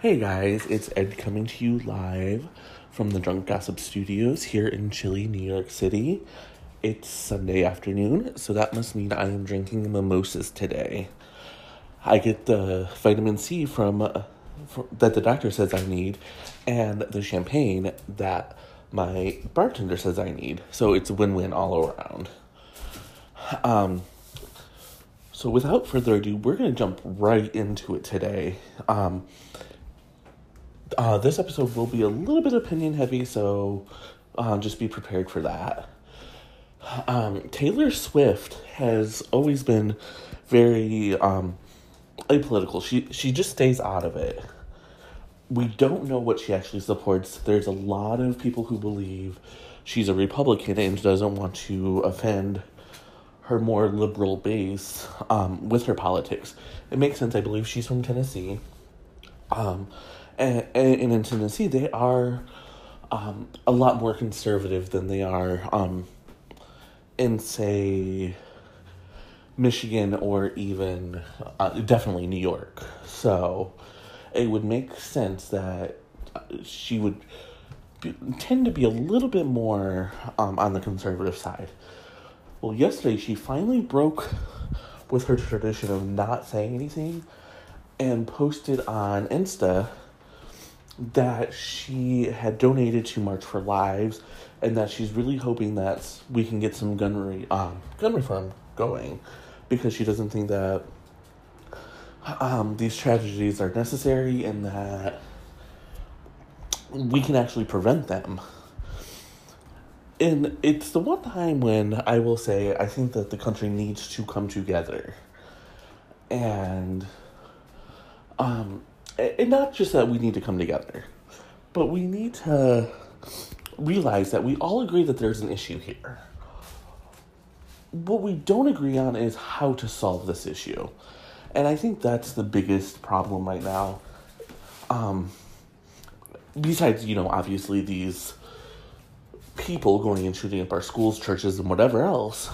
Hey guys, it's Ed coming to you live from the Drunk Gossip Studios here in chilly New York City. It's Sunday afternoon, so that must mean I am drinking mimosas today. I get the vitamin C from, uh, from that the doctor says I need, and the champagne that my bartender says I need. So it's a win-win all around. Um, so without further ado, we're gonna jump right into it today. Um, uh, this episode will be a little bit opinion heavy, so uh, just be prepared for that. Um, Taylor Swift has always been very um, apolitical. She she just stays out of it. We don't know what she actually supports. There's a lot of people who believe she's a Republican and doesn't want to offend her more liberal base um, with her politics. It makes sense. I believe she's from Tennessee. Um, and, and in Tennessee, they are um, a lot more conservative than they are um, in, say, Michigan or even uh, definitely New York. So it would make sense that she would be, tend to be a little bit more um, on the conservative side. Well, yesterday she finally broke with her tradition of not saying anything and posted on Insta that she had donated to March for Lives and that she's really hoping that we can get some gun, um, gun reform going because she doesn't think that um, these tragedies are necessary and that we can actually prevent them. And it's the one time when I will say I think that the country needs to come together. And um and not just that we need to come together, but we need to realize that we all agree that there's an issue here. What we don't agree on is how to solve this issue. And I think that's the biggest problem right now. Um, besides, you know, obviously these people going and shooting up our schools, churches, and whatever else.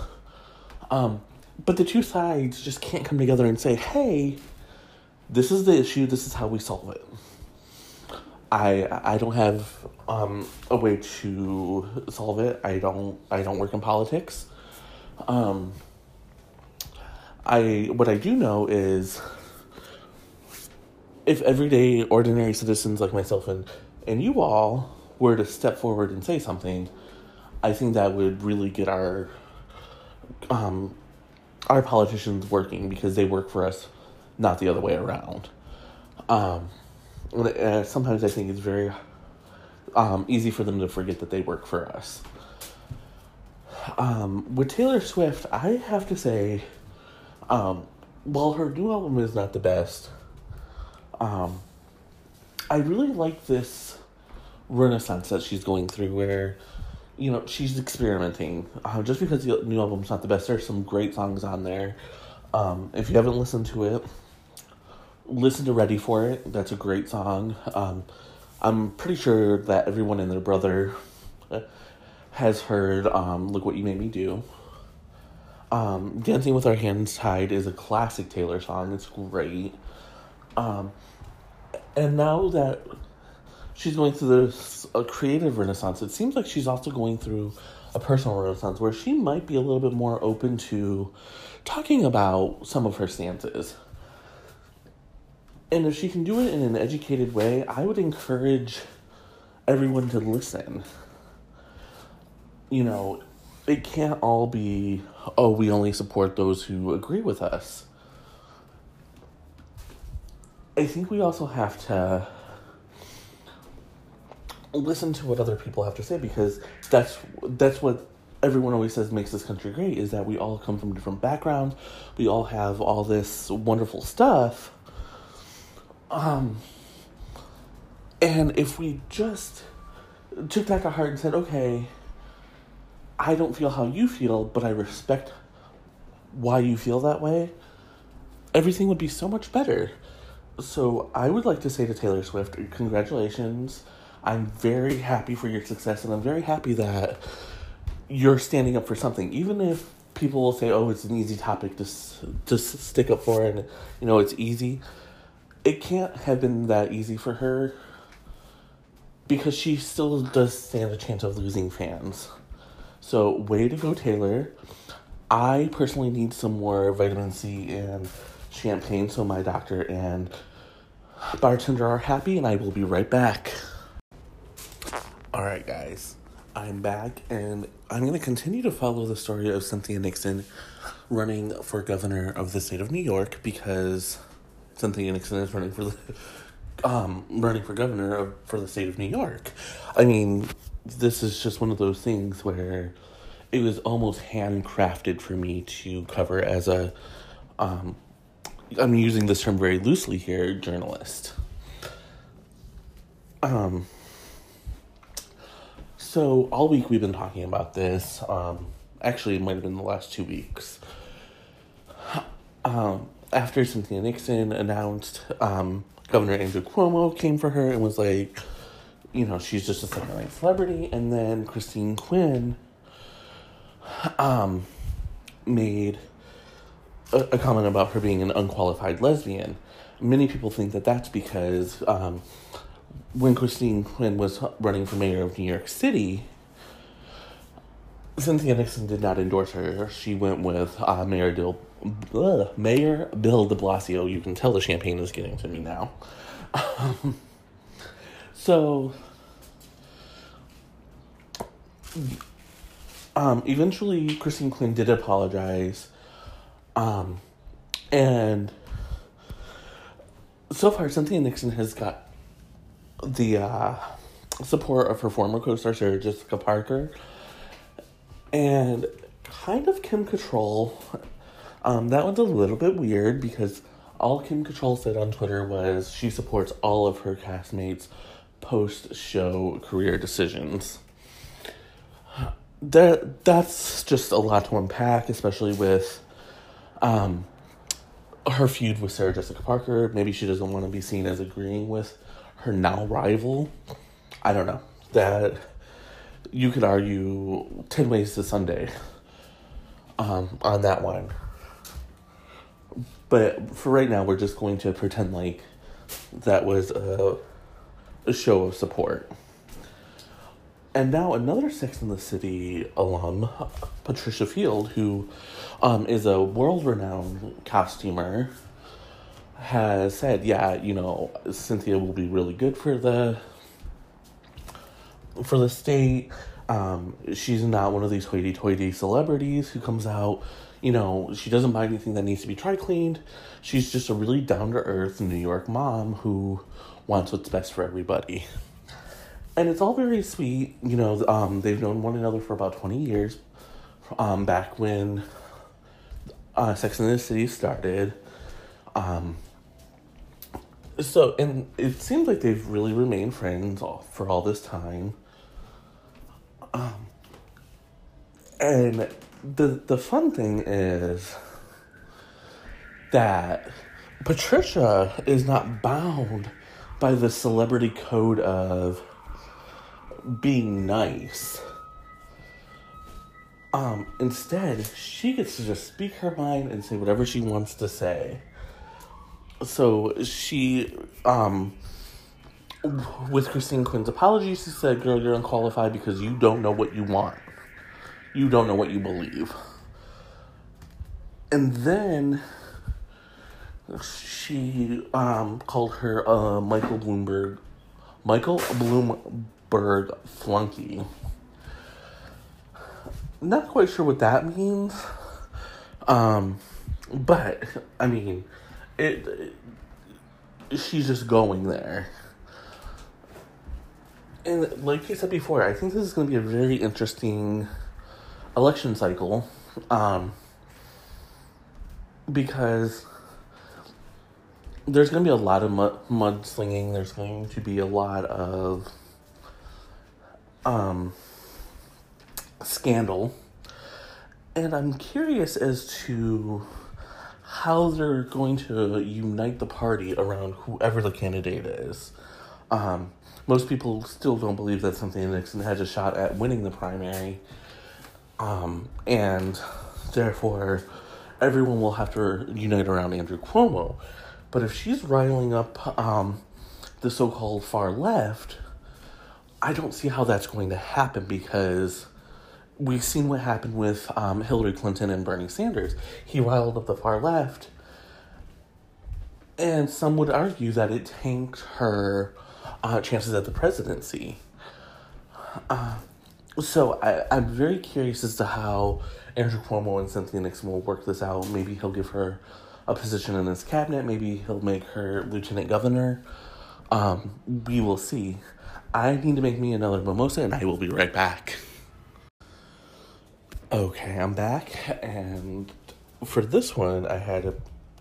Um, but the two sides just can't come together and say, hey, this is the issue, this is how we solve it. I I don't have um, a way to solve it. I don't I don't work in politics. Um, I what I do know is if everyday ordinary citizens like myself and and you all were to step forward and say something, I think that would really get our um our politicians working because they work for us not the other way around. Um, and sometimes I think it's very um, easy for them to forget that they work for us. Um, with Taylor Swift, I have to say, um, while her new album is not the best, um, I really like this renaissance that she's going through where, you know, she's experimenting. Uh, just because the new album's not the best, there's some great songs on there. Um, if you haven't listened to it, listen to Ready for It. That's a great song. Um, I'm pretty sure that everyone and their brother has heard um, Look What You Made Me Do. Um, Dancing with Our Hands Tied is a classic Taylor song. It's great. Um, and now that she's going through this a creative renaissance, it seems like she's also going through a personal renaissance where she might be a little bit more open to talking about some of her stances. And if she can do it in an educated way, I would encourage everyone to listen. You know, it can't all be, oh, we only support those who agree with us. I think we also have to listen to what other people have to say because that's that's what everyone always says makes this country great is that we all come from different backgrounds. We all have all this wonderful stuff um, and if we just took that to heart and said, okay, I don't feel how you feel, but I respect why you feel that way, everything would be so much better. So I would like to say to Taylor Swift, congratulations. I'm very happy for your success, and I'm very happy that you're standing up for something, even if people will say, "Oh, it's an easy topic to to stick up for," and you know it's easy it can't have been that easy for her because she still does stand a chance of losing fans. So, way to go, Taylor. I personally need some more vitamin C and champagne so my doctor and bartender are happy, and I will be right back. Alright, guys, I'm back, and I'm going to continue to follow the story of Cynthia Nixon running for governor of the state of New York because Cynthia Nixon is running for the um running for governor of, for the state of New York. I mean, this is just one of those things where it was almost handcrafted for me to cover as a um I'm using this term very loosely here, journalist. Um so all week we've been talking about this. Um actually it might have been the last two weeks. Um after Cynthia Nixon announced um Governor Andrew Cuomo came for her and was like, you know, she's just a second line celebrity. And then Christine Quinn um, made a, a, comment about her being an unqualified lesbian. Many people think that that's because um, when Christine Quinn was running for mayor of New York City, Cynthia Nixon did not endorse her. She went with uh, Mayor Dill ugh, Mayor Bill de Blasio. You can tell the champagne is getting to me now. Um, so, um, eventually, Christine Quinn did apologize. Um, and so far, Cynthia Nixon has got the uh, support of her former co star, Sarah Jessica Parker, and kind of Kim Cattrall um, that one's a little bit weird because all Kim Cattrall said on Twitter was she supports all of her castmates' post show career decisions. That that's just a lot to unpack, especially with um, her feud with Sarah Jessica Parker. Maybe she doesn't want to be seen as agreeing with her now rival. I don't know. That you could argue ten ways to Sunday um, on that one. But for right now, we're just going to pretend like that was a, a show of support. And now another Sex in the City alum, Patricia Field, who um, is a world renowned costumer, has said, yeah, you know, Cynthia will be really good for the for the state. Um, she's not one of these hoity toity celebrities who comes out you know, she doesn't buy anything that needs to be dry cleaned. She's just a really down to earth New York mom who wants what's best for everybody. And it's all very sweet. You know, um, they've known one another for about 20 years. Um, back when uh, Sex and the City started. Um, so, and it seems like they've really remained friends for all this time. Um, and the the fun thing is that Patricia is not bound by the celebrity code of being nice. Um, instead, she gets to just speak her mind and say whatever she wants to say. So she, um, with Christine Quinn's apology, she said, Girl, you're unqualified because you don't know what you want you don't know what you believe. And then she um, called her uh, Michael Bloomberg, Michael Bloomberg flunky. Not quite sure what that means. Um, but I mean, it, it she's just going there. And like I said before, I think this is going to be a very interesting election cycle um, because there's going to be a lot of mud, mudslinging. There's going to be a lot of um, scandal. And I'm curious as to how they're going to unite the party around whoever the candidate is. Um, most people still don't believe that Cynthia Nixon has a shot at winning the primary. Um, and therefore, everyone will have to unite around Andrew Cuomo. But if she's riling up um, the so called far left, I don't see how that's going to happen because we've seen what happened with um, Hillary Clinton and Bernie Sanders. He riled up the far left, and some would argue that it tanked her uh, chances at the presidency. Uh, so I, I'm very curious as to how Andrew Cuomo and Cynthia Nixon will work this out. Maybe he'll give her a position in his cabinet. Maybe he'll make her lieutenant governor. Um, we will see. I need to make me another mimosa, and I will be right back. Okay, I'm back, and for this one, I had to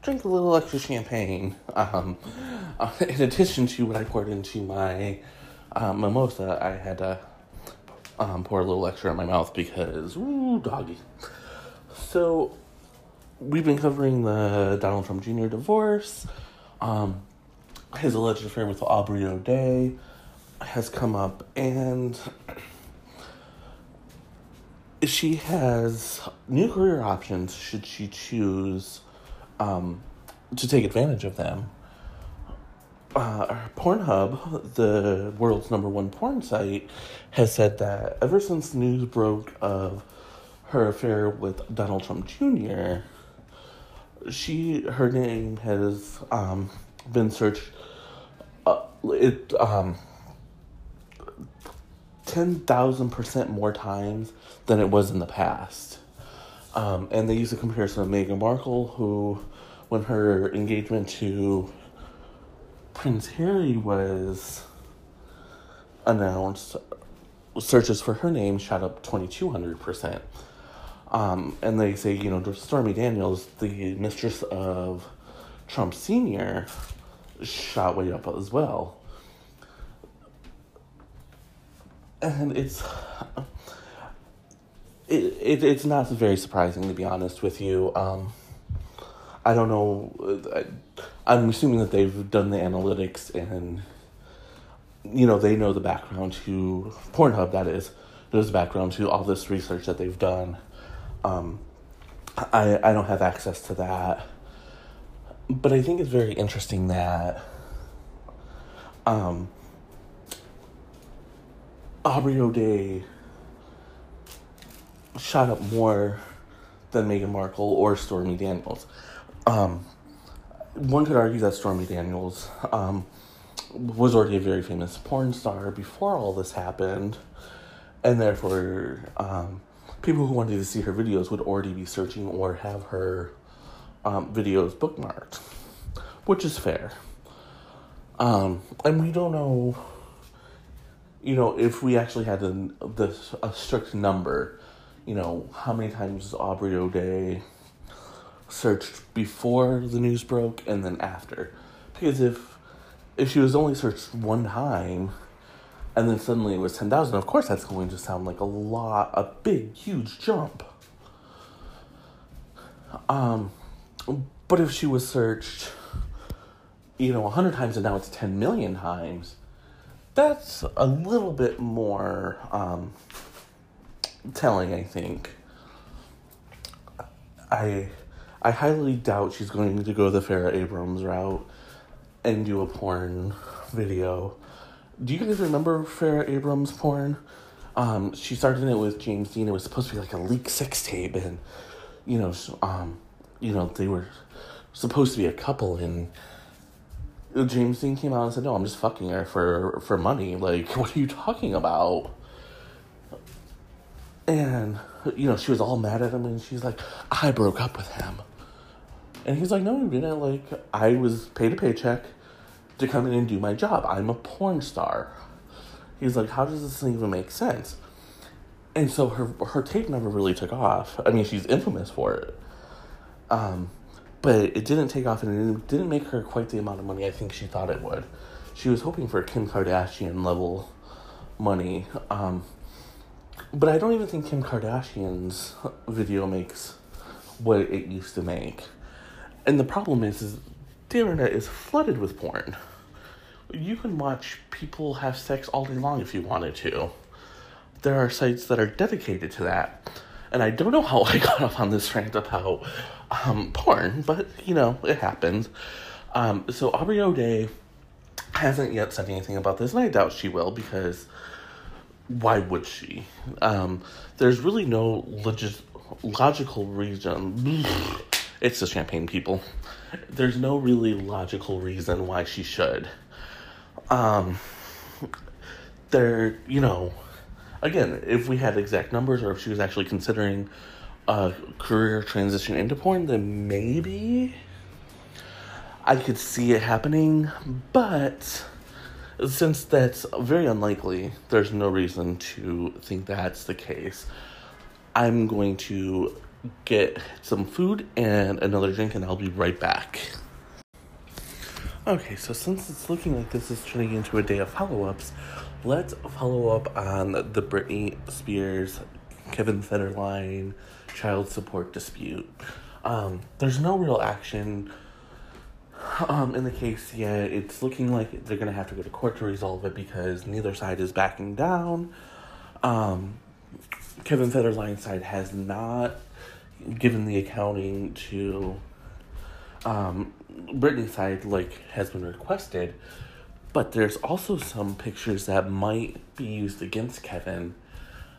drink a little extra champagne. Um, in addition to what I poured into my uh, mimosa, I had to um, pour a little extra in my mouth because, ooh, doggy. So, we've been covering the Donald Trump Jr. divorce. Um, his alleged affair with Aubrey O'Day has come up, and she has new career options should she choose um, to take advantage of them. Uh, Pornhub, the world's number one porn site, has said that ever since news broke of her affair with Donald Trump Jr., she her name has um, been searched. Uh, it um, ten thousand percent more times than it was in the past. Um, and they use a comparison of Meghan Markle, who, when her engagement to Prince Harry was announced, searches for her name shot up 2200%. Um, and they say, you know, Stormy Daniels, the mistress of Trump Sr., shot way up as well. And it's it, it it's not very surprising to be honest with you. Um, I don't know. I, I'm assuming that they've done the analytics and you know they know the background to Pornhub. That is knows the background to all this research that they've done. Um, I I don't have access to that, but I think it's very interesting that um, Aubrey O'Day shot up more than Meghan Markle or Stormy Daniels. Um, one could argue that Stormy Daniels um, was already a very famous porn star before all this happened, and therefore, um, people who wanted to see her videos would already be searching or have her um, videos bookmarked, which is fair. Um, and we don't know, you know, if we actually had a, this, a strict number you know, how many times Aubrey O'Day searched before the news broke and then after. Because if if she was only searched one time and then suddenly it was 10,000, of course that's going to sound like a lot, a big, huge jump. Um, but if she was searched, you know, 100 times and now it's 10 million times, that's a little bit more, um, telling, I think. I I highly doubt she's going to go the Farrah Abraham's route and do a porn video. Do you guys remember Farrah Abraham's porn? Um, she started it with James Deen. It was supposed to be like a leak sex tape, and you know, um, you know, they were supposed to be a couple, and James Deen came out and said, "No, I'm just fucking her for for money. Like, what are you talking about?" And, you know, she was all mad at him and she's like, I broke up with him. And he's like, No, you didn't. Like, I was paid a paycheck to come in and do my job. I'm a porn star. He's like, How does this even make sense? And so her her tape never really took off. I mean, she's infamous for it. Um, but it didn't take off and it didn't make her quite the amount of money I think she thought it would. She was hoping for Kim Kardashian level money. Um, but I don't even think Kim Kardashian's video makes what it used to make. And the problem is, is the internet is flooded with porn. You can watch people have sex all day long if you wanted to. There are sites that are dedicated to that. And I don't know how I got off on this rant about um, porn, but you know, it happens. Um, so Aubrey O'Day hasn't yet said anything about this, and I doubt she will because why would she? Um, there's really no legit, logical reason. It's the champagne people. There's no really logical reason why she should. Um, there, you know, again, if we had exact numbers or if she was actually considering a career transition into porn, then maybe I could see it happening, but since that's very unlikely, there's no reason to think that's the case. I'm going to get some food and another drink, and I'll be right back. Okay, so since it's looking like this is turning into a day of follow ups, let's follow up on the Britney Spears Kevin Federline child support dispute. Um, there's no real action um, in the case yet. It's looking like they're going to have to go to court to resolve it because neither side is backing down. Um, Kevin Federline's side has not given the accounting to um, Britney's side like has been requested. But there's also some pictures that might be used against Kevin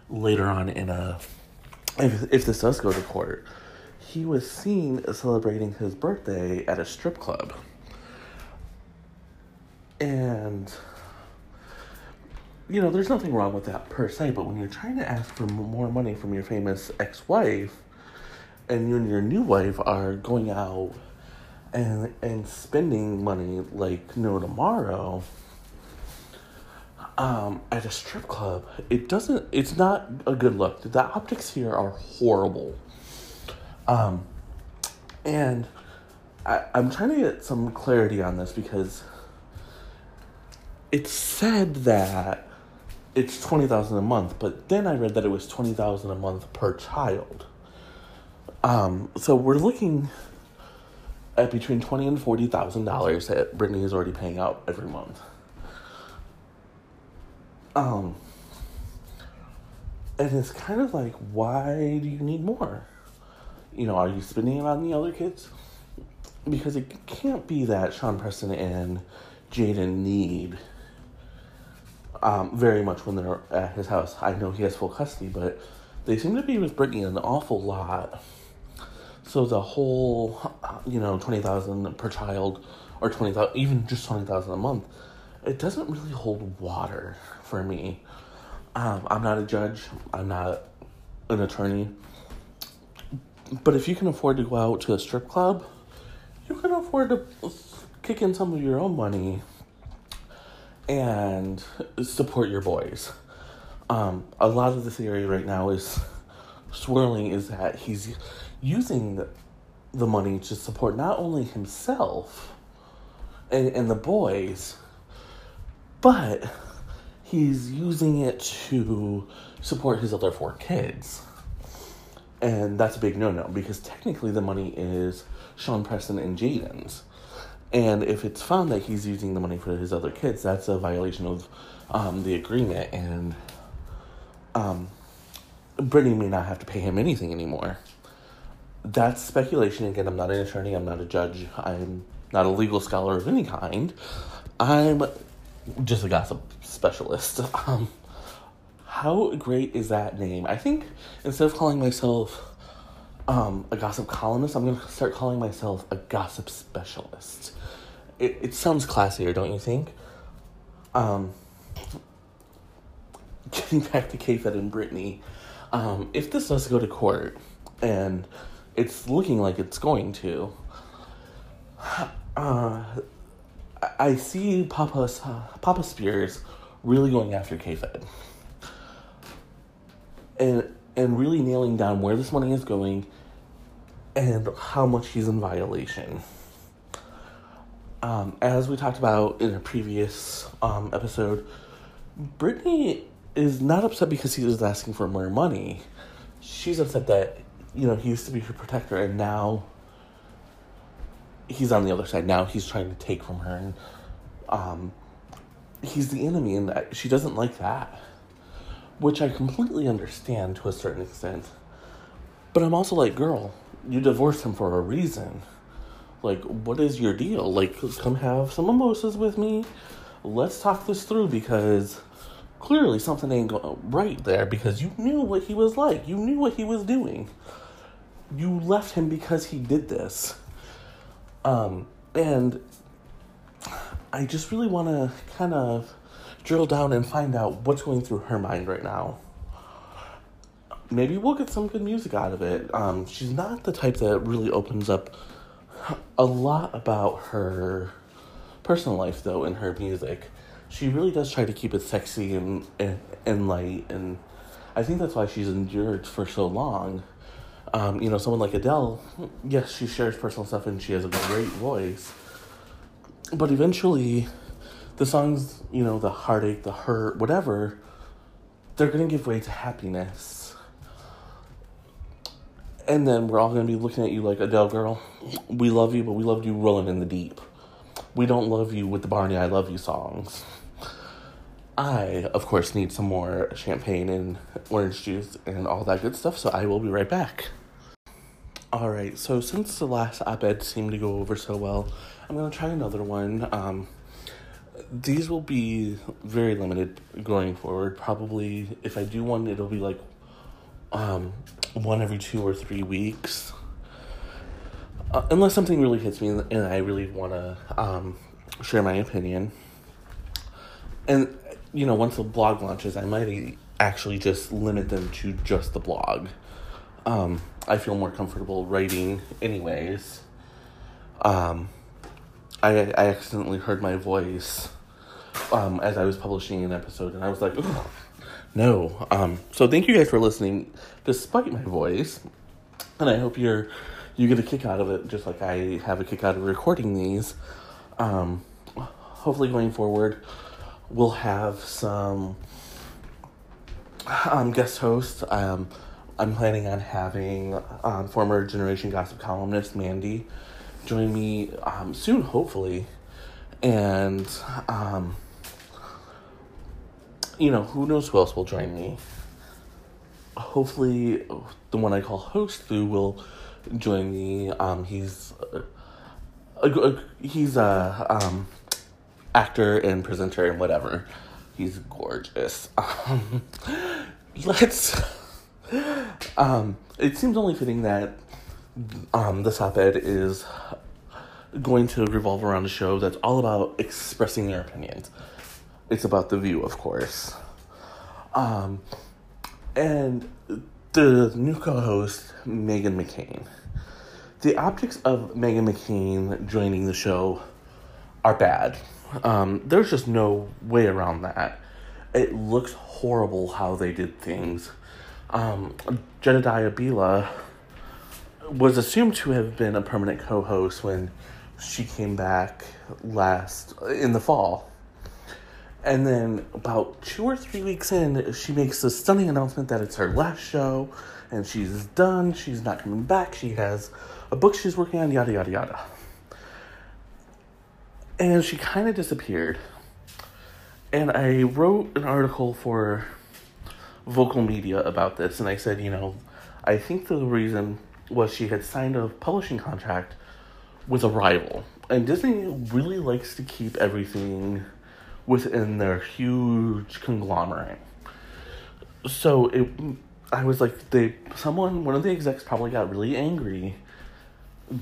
later on in a if if this does go to court he was seen celebrating his birthday at a strip club. And, you know, there's nothing wrong with that per se, but when you're trying to ask for more money from your famous ex wife, and you and your new wife are going out and and spending money like no tomorrow um, at a strip club, it doesn't. It's not a good look. The optics here are horrible. Um, and I, I'm trying to get some clarity on this because it said that it's twenty thousand a month, but then I read that it was twenty thousand a month per child. Um, so we're looking at between twenty and forty thousand dollars that Britney is already paying out every month. Um, and it's kind of like, why do you need more? you know, are you spending it on the other kids? Because it can't be that Sean Preston and Jayden need um, very much when they're at his house. I know he has full custody, but they seem to be with Britney an awful lot. So the whole, you know, twenty thousand per child, or twenty thousand, even just twenty thousand a month, it doesn't really hold water for me. Um, I'm not a judge. I'm not an attorney. But if you can afford to go out to a strip club, you can afford to kick in some of your own money and support your boys. Um, a lot of the theory right now is swirling is that he's using the money to support not only himself and, and the boys, but he's using it to support his other four kids. And that's a big no no because technically the money is Sean Preston and Jayden's. And if it's found that he's using the money for his other kids, that's a violation of um, the agreement. And um, Britney may not have to pay him anything anymore. That's speculation. Again, I'm not an attorney, I'm not a judge, I'm not a legal scholar of any kind. I'm just a gossip specialist. Um, how great is that name? I think instead of calling myself um, a gossip columnist, I'm going to start calling myself a gossip specialist. It, it sounds classier, don't you think? Um, getting back to K Fed and Britney, um, if this does go to court, and it's looking like it's going to, uh, I see Papa, Papa Spears really going after K Fed and and really nailing down where this money is going and how much he's in violation. Um, as we talked about in a previous um, episode, Britney is not upset because he was asking for more money. She's upset that you know he used to be her protector and now he's on the other side. Now he's trying to take from her, and um, he's the enemy, and she doesn't like that which I completely understand to a certain extent. But I'm also like, girl, you divorced him for a reason. Like, what is your deal? Like, come have some mimosas with me. Let's talk this through because clearly something ain't go- right there because you knew what he was like. You knew what he was doing. You left him because he did this. Um, and I just really want to kind of drill down and find out what's going through her mind right now. Maybe we'll get some good music out of it. Um, she's not the type that really opens up a lot about her personal life, though, in her music. She really does try to keep it sexy and, and, and light, and I think that's why she's endured for so long. Um, you know, someone like Adele, yes, she shares personal stuff and she has a great voice. But eventually, the songs, you know, the heartache, the hurt, whatever, they're going to give way to happiness. And then we're all going to be looking at you like, Adele girl, we love you, but we loved you rolling in the deep. We don't love you with the Barney I Love You songs. I, of course, need some more champagne and orange juice and all that good stuff, so I will be right back. Alright, so since the last op ed seemed to go over so well, I'm gonna try another one. Um, these will be very limited going forward. Probably, if I do one, it'll be like um, one every two or three weeks. Uh, unless something really hits me and I really want to um, share my opinion. And, you know, once the blog launches, I might actually just limit them to just the blog. Um, I feel more comfortable writing, anyways. Um, I I accidentally heard my voice um, as I was publishing an episode, and I was like, no. Um, so thank you guys for listening, despite my voice, and I hope you're you get a kick out of it, just like I have a kick out of recording these. Um, hopefully, going forward, we'll have some um, guest hosts. Um, I'm planning on having um, former Generation Gossip columnist Mandy join me um, soon, hopefully. And, um, you know, who knows who else will join me. Hopefully, the one I call host through will join me. Um, he's a, a, a he's a um, actor and presenter and whatever. He's gorgeous. Um, let's um, it seems only fitting that um, this op ed is going to revolve around a show that's all about expressing their opinions. It's about the view, of course. Um, and the new co host, Meghan McCain. The optics of Meghan McCain joining the show are bad. Um, there's just no way around that. It looks horrible how they did things um, Jedediah Bila was assumed to have been a permanent co-host when she came back last in the fall. And then about two or three weeks in, she makes the stunning announcement that it's her last show and she's done, she's not coming back, she has a book she's working on, yada yada yada. And she kind of disappeared. And I wrote an article for vocal media about this, and I said, you know, I think the reason was she had signed a publishing contract with a rival. And Disney really likes to keep everything within their huge conglomerate. So it I was like they someone one of the execs probably got really angry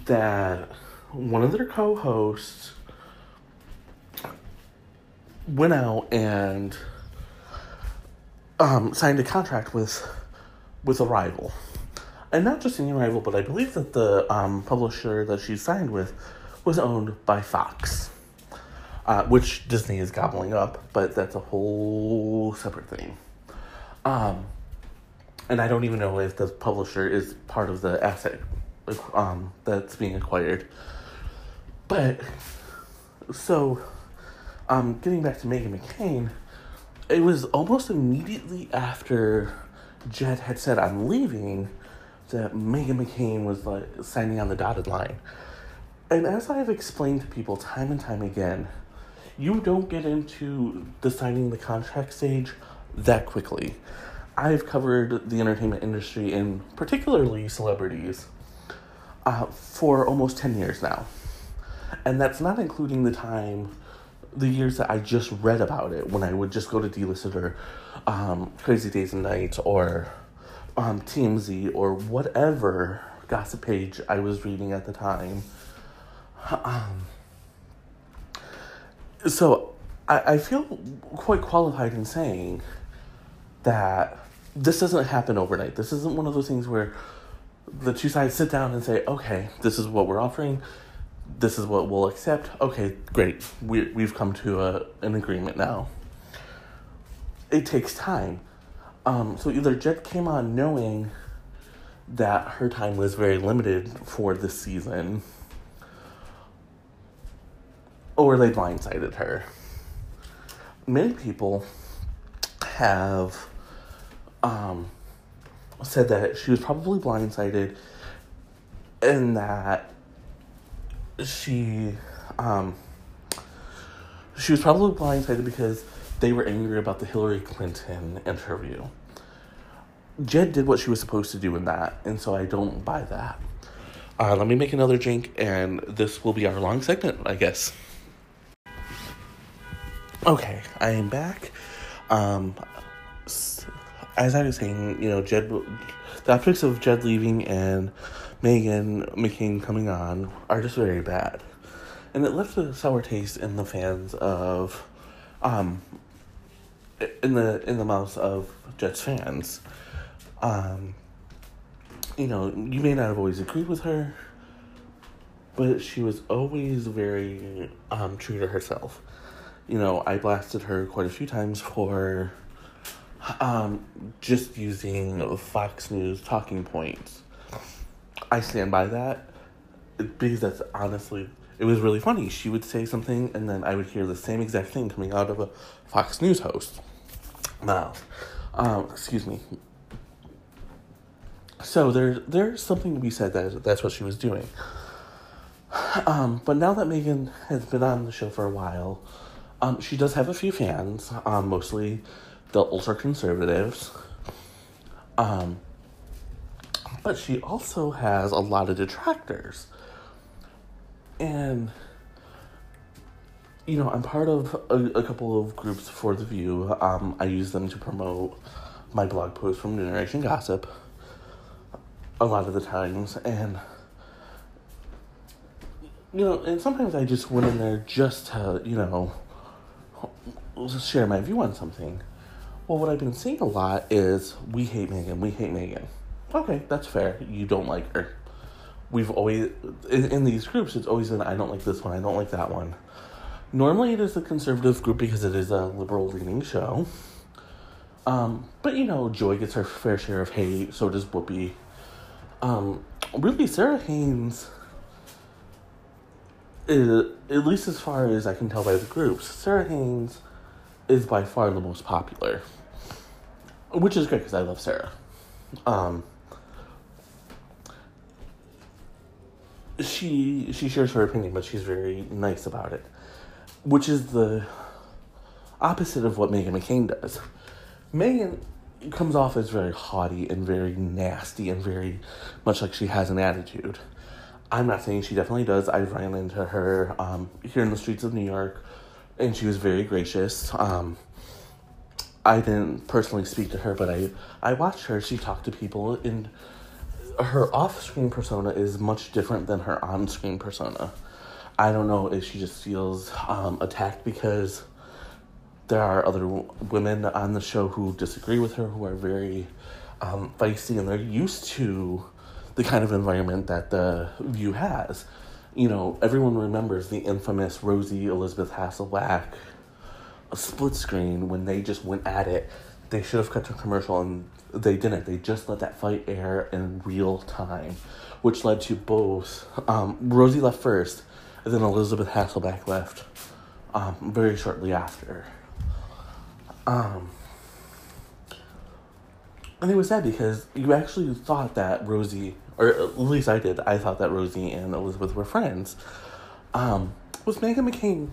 that one of their co-hosts went out and um, signed a contract with with a rival, and not just any rival, but I believe that the um, publisher that she signed with was owned by Fox, uh, which Disney is gobbling up, but that's a whole separate thing. Um, and I don't even know if the publisher is part of the asset um, that's being acquired. But so, um, getting back to Meghan McCain it was almost immediately after Jed had said I'm leaving that Meghan McCain was like signing on the dotted line. And as I have explained to people time and time again, you don't get into the signing the contract stage that quickly. I've covered the entertainment industry and particularly celebrities uh, for almost 10 years now. And that's not including the time, the years that I just read about it when I would just go to Dlisted or um, Crazy Days and Nights or um, TMZ or whatever gossip page I was reading at the time. Um, so I, I feel quite qualified in saying that this doesn't happen overnight. This isn't one of those things where the two sides sit down and say, okay, this is what we're offering. This is what we'll accept. Okay, great. We, we've come to a, an agreement now. It takes time. Um, so either Jed came on knowing that her time was very limited for this season, or they blindsided her. Many people have um, said that she was probably blindsided and that she um, she was probably blindsided because they were angry about the Hillary Clinton interview. Jed did what she was supposed to do in that, and so I don't buy that. Uh, let me make another drink, and this will be our long segment, I guess. Okay, I am back. Um, as I was saying, you know, Jed, the optics of Jed leaving and Meghan McCain coming on are just very bad, and it left a sour taste in the fans of, um, in the in the mouths of Jed's fans. Um, you know, you may not have always agreed with her, but she was always very um, true to herself. You know, I blasted her quite a few times for um, just using Fox News talking points. I stand by that because that's honestly, it was really funny. She would say something, and then I would hear the same exact thing coming out of a Fox News host mouth. Um, excuse me. So there, there's something to be said that that's what she was doing. Um, but now that Meghan has been on the show for a while, um, she does have a few fans, um, mostly the ultra conservatives. Um, but she also has a lot of detractors. And, you know, I'm part of a, a couple of groups for The View. Um, I use them to promote my blog post from Generation Gossip a lot of the times. And, you know, and sometimes I just went in there just to, you know, share my view on something. Well, what I've been seeing a lot is we hate Meghan, we hate Meghan. Okay, that's fair. You don't like her. We've always, in, in these groups, it's always an I don't like this one, I don't like that one. Normally it is a conservative group because it is a liberal leaning show. Um, but you know, Joy gets her fair share of hate, so does Whoopi. Um, really, Sara Haines, is, at least as far as I can tell by the groups, Sara Haines is by far the most popular which is great because I love Sara. Um, she she shares her opinion, but she's very nice about it, which is the opposite of what Meghan McCain does. Meghan comes off as very haughty and very nasty and very much like she has an attitude. I'm not saying she definitely does. I ran into her um, here in the streets of New York, and she was very gracious. Um, I didn't personally speak to her, but I I watched her. She talked to people, and her off-screen persona is much different than her on-screen persona. I don't know if she just feels um, attacked because there are other women on the show who disagree with her, who are very um, feisty, and they're used to the kind of environment that the View has. You know, everyone remembers the infamous Rosie Elisabeth Hasselbeck a split screen when they just went at it. They should have cut to commercial and they didn't. They just let that fight air in real time, which led to both. Um, Rosie left first, and then Elisabeth Hasselbeck left um, very shortly after. Um, and it was sad because you actually thought that Rosie, or at least I did, I thought that Rosie and Elisabeth were friends. Um, with Meghan McCain,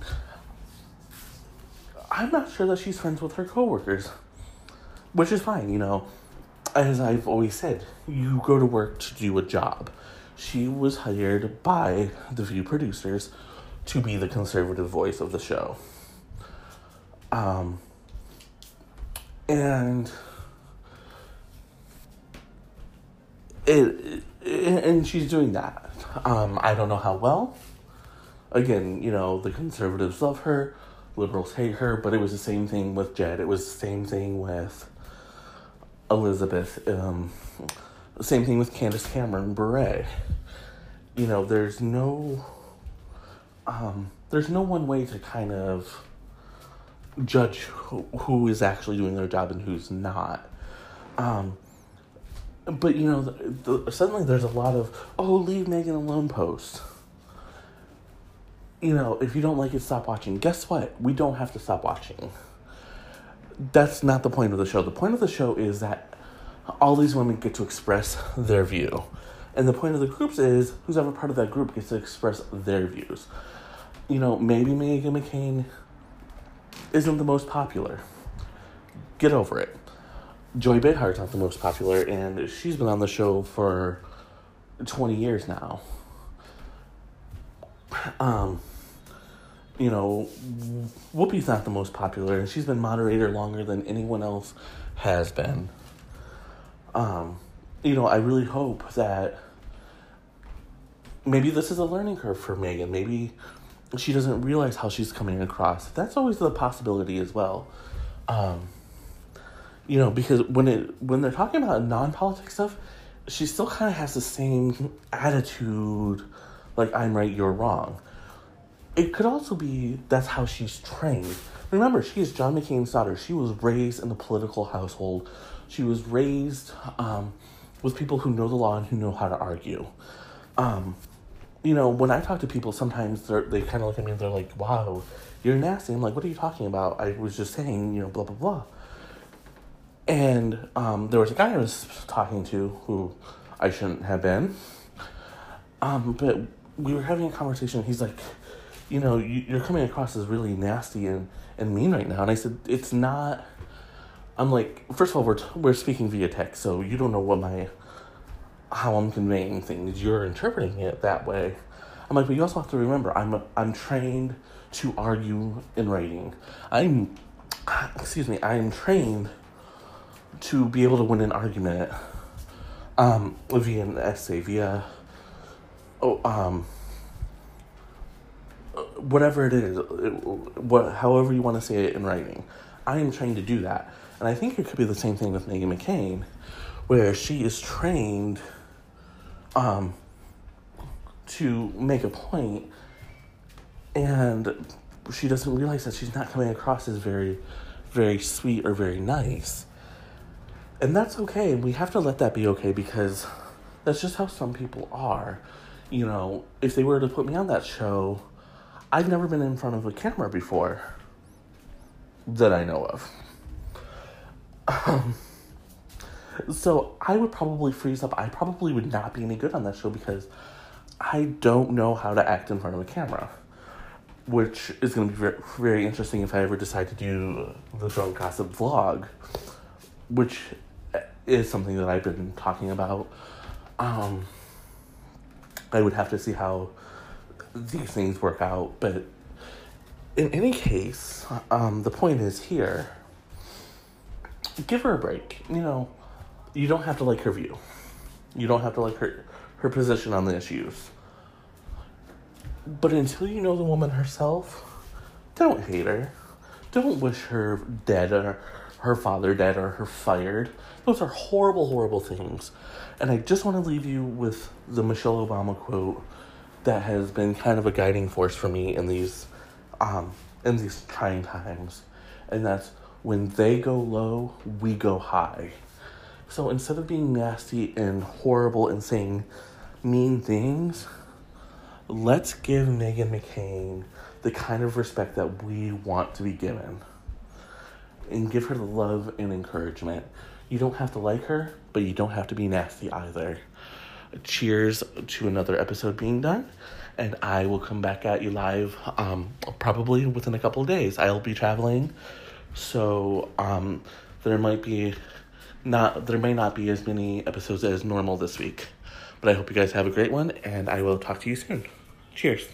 I'm not sure that she's friends with her coworkers, which is fine, you know. As I've always said, you go to work to do a job. She was hired by the View producers to be the conservative voice of the show. Um, and it, it, and she's doing that. Um, I don't know how well. Again, you know, the conservatives love her, liberals hate her, but it was the same thing with Jed. It was the same thing with Elisabeth. Um, same thing with Candace Cameron Bure. You know, there's no um, there's no one way to kind of judge who, who is actually doing their job and who's not. Um, but you know, the, the, suddenly there's a lot of oh, leave Meghan alone posts. You know, if you don't like it, stop watching. Guess what? We don't have to stop watching. That's not the point of the show. The point of the show is that all these women get to express their view. And the point of the groups is who's ever part of that group gets to express their views. You know, maybe Meghan McCain isn't the most popular. Get over it. Joy Behar's not the most popular, and she's been on the show for 20 years now. Um, you know, Whoopi's not the most popular, and she's been moderator longer than anyone else has been. Um, you know, I really hope that maybe this is a learning curve for Meghan. Maybe she doesn't realize how she's coming across. That's always the possibility as well. Um, you know, because when it when they're talking about non politics stuff, she still kind of has the same attitude, like I'm right, you're wrong. It could also be that's how she's trained. Remember, she is John McCain's daughter. She was raised in a political household. She was raised um, with people who know the law and who know how to argue. Um, you know, when I talk to people, sometimes they they kind of look at me and they're like, wow, you're nasty. I'm like, what are you talking about? I was just saying, you know, blah, blah, blah. And um, there was a guy I was talking to who I shouldn't have been. Um, but we were having a conversation. He's like, you know, you, are coming across as really nasty and, and mean right now. And I said, it's not. I'm like, first of all, we're, t- we're speaking via text, so you don't know what my how I'm conveying things. You're interpreting it that way. I'm like, but you also have to remember, I'm I'm trained to argue in writing. I'm, excuse me, I am trained to be able to win an argument um, via an essay, via, oh, um, whatever it is, what, however you want to say it in writing. I am trained to do that. And I think it could be the same thing with Meghan McCain, where she is trained um, to make a point, and she doesn't realize that she's not coming across as very, very sweet or very nice. And that's okay. We have to let that be okay because that's just how some people are. You know, if they were to put me on that show, I've never been in front of a camera before that I know of. Um, so I would probably freeze up. I probably would not be any good on that show because I don't know how to act in front of a camera. Which is going to be very, very interesting if I ever decide to do the drunk gossip vlog, which is something that I've been talking about. Um, I would have to see how these things work out, but in any case, um, the point is here give her a break. You know, you don't have to like her view. You don't have to like her her position on the issues. But until you know the woman herself, don't hate her. Don't wish her dead or her father dead or her fired. Those are horrible, horrible things. And I just want to leave you with the Michelle Obama quote that has been kind of a guiding force for me in these um, in these trying times. And that's when they go low, we go high. So instead of being nasty and horrible and saying mean things, let's give Meghan McCain the kind of respect that we want to be given and give her the love and encouragement. You don't have to like her, but you don't have to be nasty either. Cheers to another episode being done, and I will come back at you live um, probably within a couple of days. I'll be traveling, so um, there might be not there may not be as many episodes as normal this week. But I hope you guys have a great one and I will talk to you soon. Cheers.